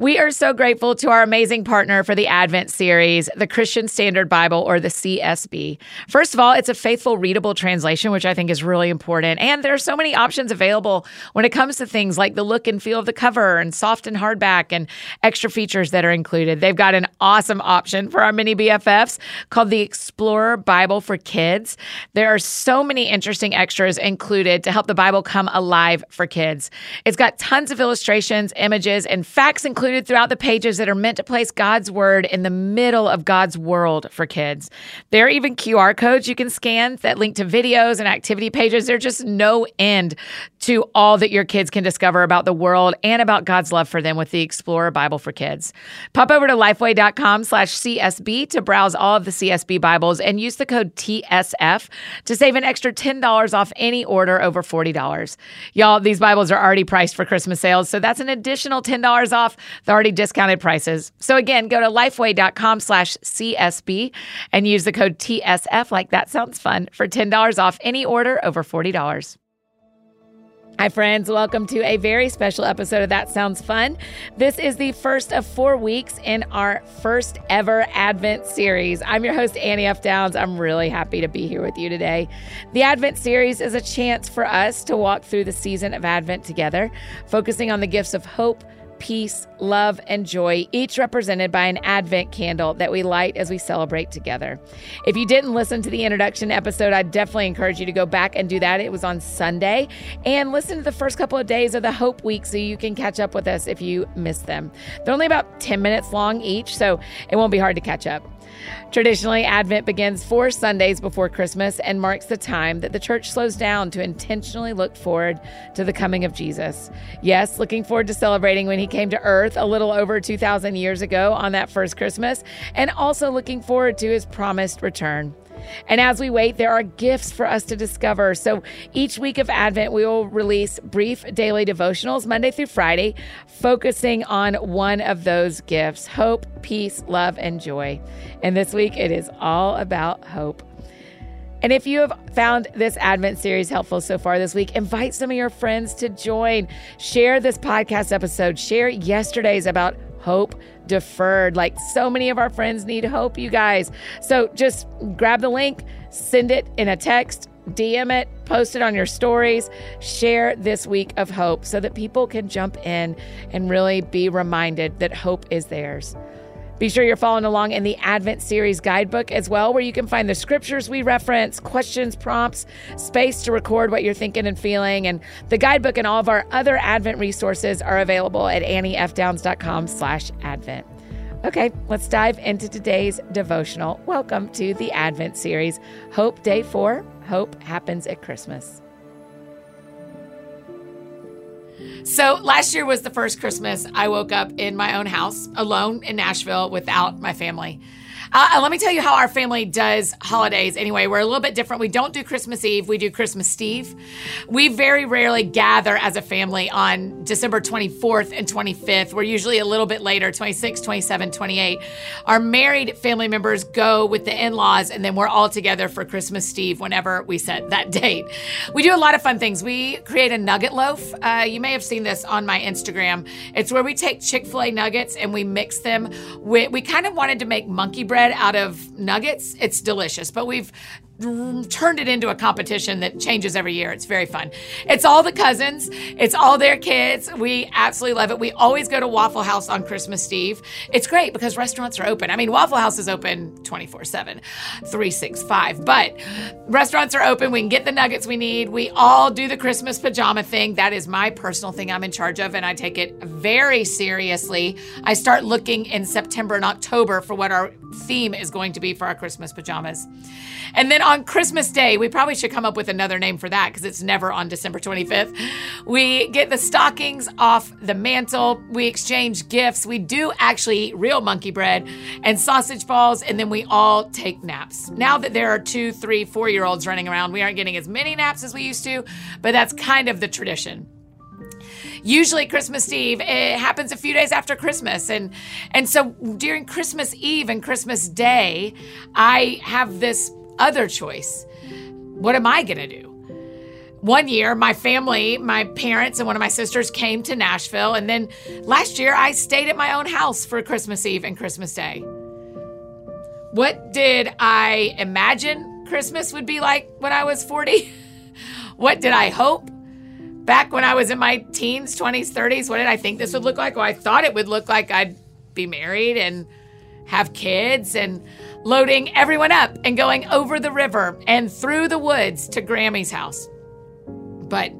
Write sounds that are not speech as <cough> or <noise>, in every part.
We are so grateful to our amazing partner for the Advent series, the Christian Standard Bible or the CSB. First of all, it's a faithful, readable translation, which I think is really important. And there are so many options available when it comes to things like the look and feel of the cover and soft and hardback and extra features that are included. They've got an awesome option for our mini BFFs called the Explorer Bible for Kids. There are so many interesting extras included to help the Bible come alive for kids. It's got tons of illustrations, images, and facts included included throughout the pages that are meant to place God's word in the middle of God's world for kids. There are even QR codes you can scan that link to videos and activity pages. There's just no end to all that your kids can discover about the world and about God's love for them with the Explorer Bible for Kids. Pop over to lifeway.com slash CSB to browse all of the CSB Bibles and use the code TSF to save an extra $10 off any order over $40. Y'all, these Bibles are already priced for Christmas sales, so that's an additional $10 off the already discounted prices. So again, go to lifeway.com slash CSB and use the code TSF like that sounds fun for $10 off any order over $40. Hi, friends. Welcome to a very special episode of That Sounds Fun. This is the first of four weeks in our first ever Advent series. I'm your host, Annie F. Downs. I'm really happy to be here with you today. The Advent series is a chance for us to walk through the season of Advent together, focusing on the gifts of hope peace, love, and joy, each represented by an Advent candle that we light as we celebrate together. If you didn't listen to the introduction episode, I definitely encourage you to go back and do that. It was on Sunday. And listen to the first couple of days of the Hope Week so you can catch up with us if you missed them. They're only about 10 minutes long each, so it won't be hard to catch up. Traditionally, Advent begins four Sundays before Christmas and marks the time that the church slows down to intentionally look forward to the coming of Jesus. Yes, looking forward to celebrating when he came to earth a little over 2,000 years ago on that first Christmas, and also looking forward to his promised return. And as we wait, there are gifts for us to discover. So each week of Advent, we will release brief daily devotionals Monday through Friday, focusing on one of those gifts hope, peace, love, and joy. And this week, it is all about hope. And if you have found this Advent series helpful so far this week, invite some of your friends to join. Share this podcast episode. Share yesterday's about hope deferred. Like so many of our friends need hope, you guys. So just grab the link, send it in a text, DM it, post it on your stories, share this week of hope so that people can jump in and really be reminded that hope is theirs. Be sure you're following along in the Advent Series guidebook as well, where you can find the scriptures we reference, questions, prompts, space to record what you're thinking and feeling. And the guidebook and all of our other Advent resources are available at anniefdowns.com slash Advent. Okay, let's dive into today's devotional. Welcome to the Advent series, Hope Day 4, Hope Happens at Christmas. So last year was the first Christmas I woke up in my own house alone in Nashville without my family. Uh, let me tell you how our family does holidays anyway. We're a little bit different. We don't do Christmas Eve, we do Christmas Eve. We very rarely gather as a family on December 24th and 25th. We're usually a little bit later 26, 27, 28. Our married family members go with the in laws, and then we're all together for Christmas Eve whenever we set that <laughs> date. We do a lot of fun things. We create a nugget loaf. Uh, you may have seen this on my Instagram. It's where we take Chick fil A nuggets and we mix them we kind of wanted to make monkey bread bread out of nuggets. It's delicious, but we've turned it into a competition that changes every year. It's very fun. It's all the cousins, it's all their kids. We absolutely love it. We always go to Waffle House on Christmas Eve. It's great because restaurants are open. I mean, Waffle House is open 24 7, 365, but restaurants are open. We can get the nuggets we need. We all do the Christmas pajama thing. That is my personal thing I'm in charge of, and I take it very seriously. I start looking in September and October for what our theme is going to be for our Christmas pajamas. And then on Christmas Day, we probably should come up with another name for that because it's never on December 25th. We get the stockings off the mantle. We exchange gifts. We do actually eat real monkey bread and sausage balls, and then we all take naps. Now that there are two, three, four year olds running around, we aren't getting as many naps as we used to, but that's kind of the tradition usually Christmas Eve. It happens a few days after Christmas. And and so during Christmas Eve and Christmas Day, I have this other choice. What am I going to do? one year, my family, my parents, and one of my sisters came to Nashville. And then last year, I stayed at my own house for Christmas Eve and Christmas Day. What did I imagine Christmas would be like when I was 40? <laughs> what did I hope back when I was in my teens, 20s, 30s? What did I think this would look like? Well, I thought it would look like I'd be married and have kids and loading everyone up and going over the river and through the woods to Grammy's house. But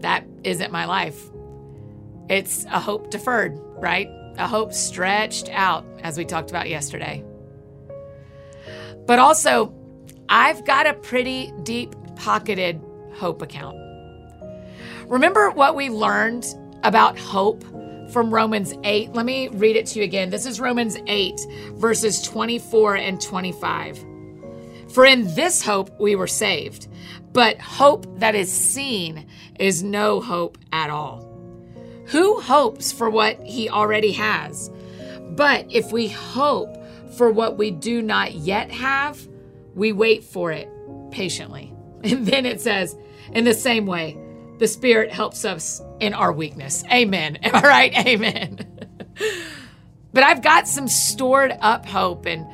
that isn't my life. It's a hope deferred, right? A hope stretched out, as we talked about yesterday. But also, I've got a pretty deep pocketed hope account. Remember what we learned about hope from Romans 8? Let me read it to you again. This is Romans 8, verses 24 and 25. For in this hope we were saved. But hope that is seen is no hope at all. Who hopes for what he already has? But if we hope for what we do not yet have, we wait for it patiently. <laughs> And then it says, in the same way, the Spirit helps us in our weakness. Amen. <laughs> All right, amen. <laughs> but I've got some stored up hope and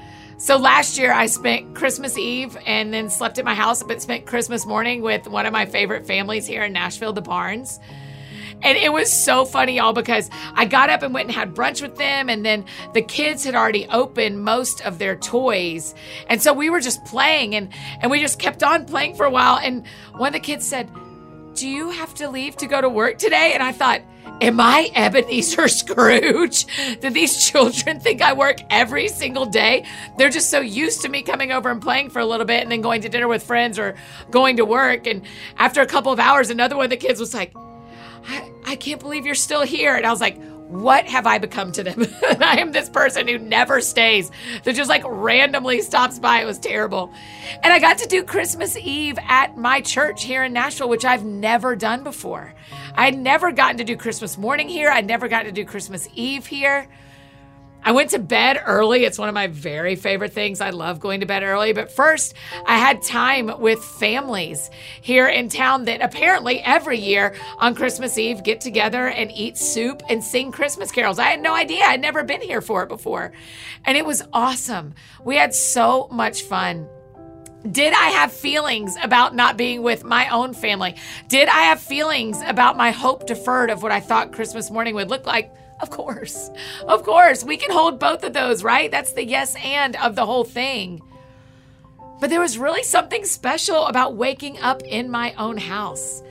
so last year I spent Christmas Eve and then slept at my house, but spent Christmas morning with one of my favorite families here in Nashville, the Barnes. And it was so funny, y'all, because I got up and went and had brunch with them. And then the kids had already opened most of their toys. And so we were just playing and, and we just kept on playing for a while. And one of the kids said, Do you have to leave to go to work today? And I thought, Am I Ebenezer <laughs> Scrooge? Do these children think I work every single day? They're just so used to me coming over and playing for a little bit and then going to dinner with friends or going to work. And after a couple of hours, another one of the kids was like, I, I can't believe you're still here. And I was like, what have I become to them? <laughs> I am this person who never stays, that just like randomly stops by. It was terrible. And I got to do Christmas Eve at my church here in Nashville, which I've never done before. I'd never gotten to do Christmas morning here, I'd never gotten to do Christmas Eve here. I went to bed early. It's one of my very favorite things. I love going to bed early. But first, I had time with families here in town that apparently every year on Christmas Eve get together and eat soup and sing Christmas carols. I had no idea. I'd never been here for it before. And it was awesome. We had so much fun. Did I have feelings about not being with my own family? Did I have feelings about my hope deferred of what I thought Christmas morning would look like? Of course. Of course. We can hold both of those, right? That's the yes and of the whole thing. But there was really something special about waking up in my own house,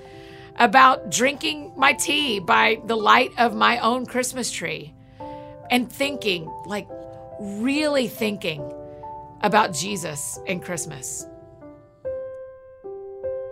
about drinking my tea by the light of my own Christmas tree, and thinking, like really thinking about Jesus and Christmas.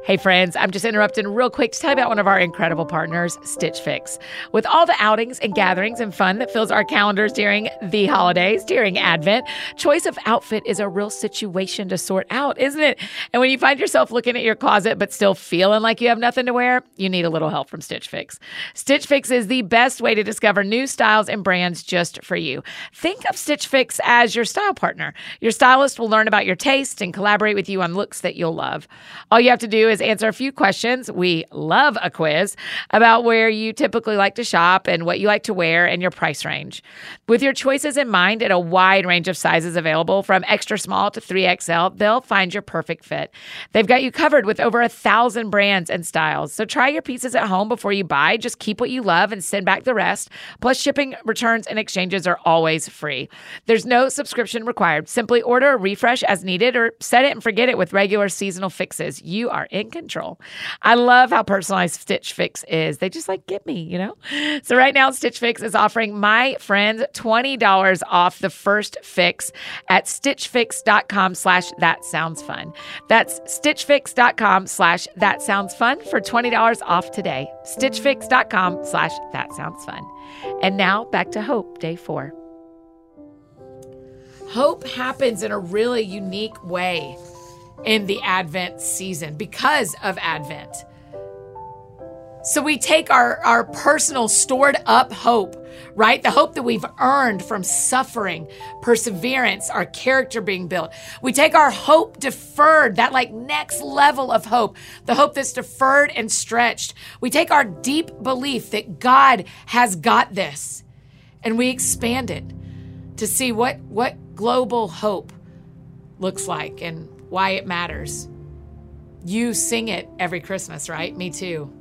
Hey, friends, I'm just interrupting real quick to tell you about one of our incredible partners, Stitch Fix. With all the outings and gatherings and fun that fills our calendars during the holidays, during Advent, choice of outfit is a real situation to sort out, isn't it? And when you find yourself looking at your closet but still feeling like you have nothing to wear, you need a little help from Stitch Fix. Stitch Fix is the best way to discover new styles and brands just for you. Think of Stitch Fix as your style partner. Your stylist will learn about your taste and collaborate with you on looks that you'll love. All you have to do is answer a few questions. We love a quiz about where you typically like to shop and what you like to wear and your price range. With your choices in mind and a wide range of sizes available from extra small to 3XL, they'll find your perfect fit. They've got you covered with over a thousand brands and styles. So try your pieces at home before you buy. Just keep what you love and send back the rest. Plus, shipping, returns, and exchanges are always free. There's no subscription required. Simply order a refresh as needed or set it and forget it with regular seasonal fixes. You are in control. I love how personalized Stitch Fix is. They just like get me, you know? So right now, Stitch Fix is offering my friends $20 off the first fix at stitchfix.com slash that sounds fun. That's stitchfix.com slash that sounds fun for $20 off today. Stitchfix.com slash that sounds fun. And now back to Hope, day four. Hope happens in a really unique way in the Advent season because of Advent. So we take our, our personal stored up hope, right? The hope that we've earned from suffering, perseverance, our character being built. We take our hope deferred, that like next level of hope, the hope that's deferred and stretched. We take our deep belief that God has got this and we expand it to see what, what global hope looks like and why it matters. You sing it every Christmas, right? Me too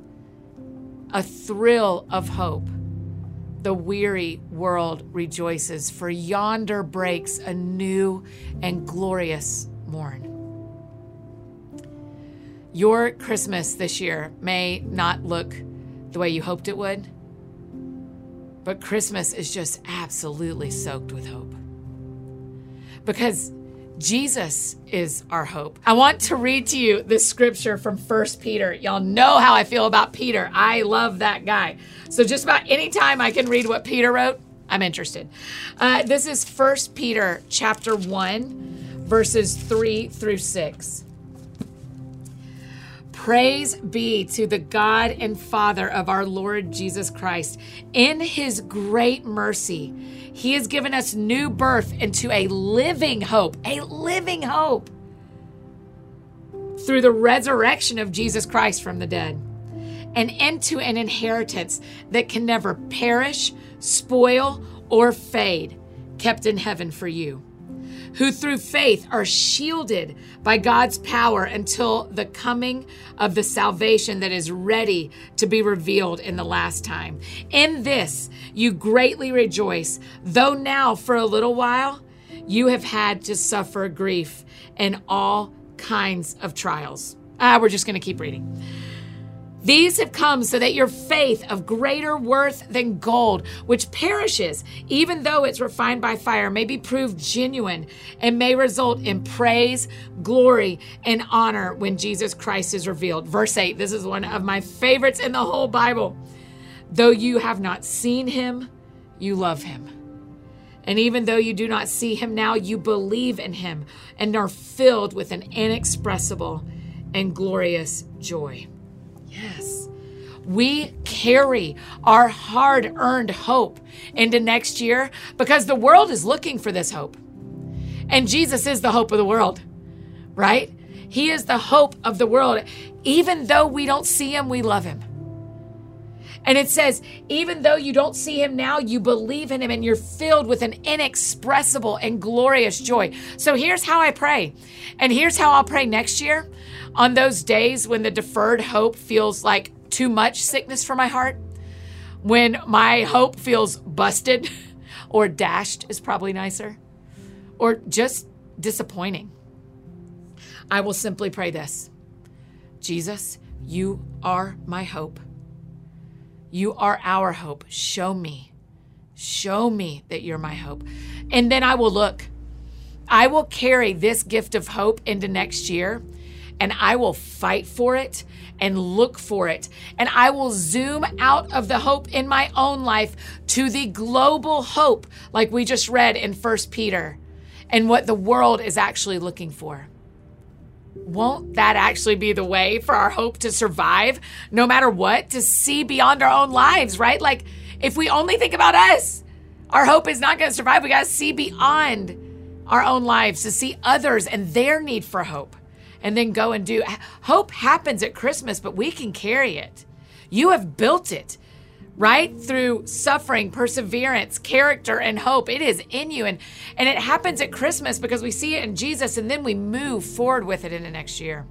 a thrill of hope. The weary world rejoices, for yonder breaks a new and glorious morn. Your Christmas this year may not look the way you hoped it would, but Christmas is just absolutely soaked with hope. Because Jesus is our hope. I want to read to you this scripture from First Peter. Y'all know how I feel about Peter. I love that guy. So just about any time I can read what Peter wrote, I'm interested. Uh, this is First Peter chapter 1, verses 3 through 6. Praise be to the God and Father of our Lord Jesus Christ. In his great mercy, he has given us new birth into a living hope, a living hope through the resurrection of Jesus Christ from the dead, and into an inheritance that can never perish, spoil, or fade, kept in heaven for you who through faith are shielded by God's power until the coming of the salvation that is ready to be revealed in the last time. In this you greatly rejoice, though now for a little while you have had to suffer grief and all kinds of trials. Ah, we're just going to keep reading. These have come so that your faith of greater worth than gold, which perishes, even though it's refined by fire, may be proved genuine and may result in praise, glory, and honor when Jesus Christ is revealed. Verse 8, this is one of my favorites in the whole Bible. Though you have not seen him, you love him. And even though you do not see him now, you believe in him and are filled with an inexpressible and glorious joy. Yes. We carry our hard earned hope into next year because the world is looking for this hope. And Jesus is the hope of the world, right? He is the hope of the world. Even though we don't see him, we love him. And it says, even though you don't see him now, you believe in him and you're filled with an inexpressible and glorious joy. So here's how I pray. And here's how I'll pray next year on those days when the deferred hope feels like too much sickness for my heart, when my hope feels busted <laughs> or dashed is probably nicer, or just disappointing. I will simply pray this Jesus, you are my hope. You are our hope. Show me. Show me that you're my hope. And then I will look. I will carry this gift of hope into next year and I will fight for it and look for it. And I will zoom out of the hope in my own life to the global hope, like we just read in First Peter, and what the world is actually looking for. Won't that actually be the way for our hope to survive no matter what? To see beyond our own lives, right? Like, if we only think about us, our hope is not going to survive. We got to see beyond our own lives to see others and their need for hope and then go and do. Hope happens at Christmas, but we can carry it. You have built it right through suffering perseverance character and hope it is in you and and it happens at christmas because we see it in jesus and then we move forward with it in the next year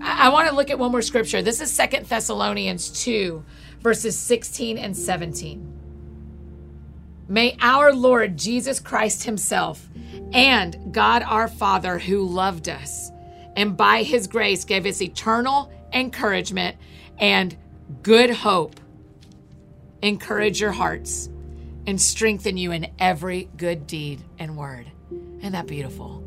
i, I want to look at one more scripture this is Second thessalonians 2 verses 16 and 17 may our lord jesus christ himself and god our father who loved us and by his grace gave us eternal encouragement and good hope encourage your hearts, and strengthen you in every good deed and word. Isn't that beautiful?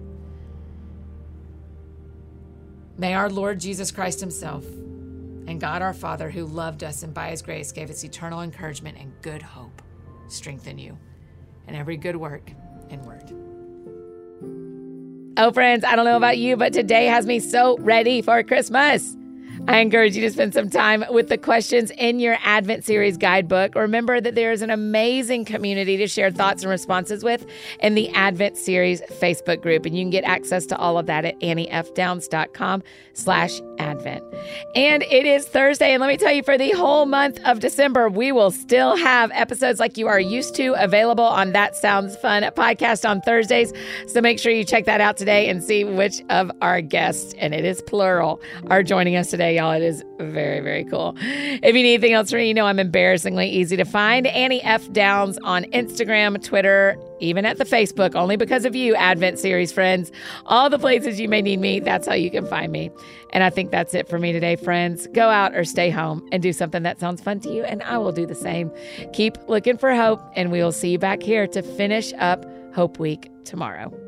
May our Lord Jesus Christ Himself and God our Father, who loved us and by His grace gave us eternal encouragement and good hope, strengthen you in every good work and word. Oh, friends, I don't know about you, but today has me so ready for Christmas. I encourage you to spend some time with the questions in your Advent Series guidebook. Remember that there is an amazing community to share thoughts and responses with in the Advent Series Facebook group, and you can get access to all of that at anniefdowns.com slash Advent. And it is Thursday, and let me tell you, for the whole month of December, we will still have episodes like you are used to available on That Sounds Fun podcast on Thursdays. So make sure you check that out today and see which of our guests, and it is plural, are joining us today, y'all. It is very, very cool. If you need anything else from me, you know I'm embarrassingly easy to find. Annie F. Downs on Instagram, Twitter, even at the Facebook, only because of you, Advent series friends. All the places you may need me, that's how you can find me. And I think that's it for me today, friends. Go out or stay home and do something that sounds fun to you, and I will do the same. Keep looking for hope, and we will see you back here to finish up Hope Week tomorrow.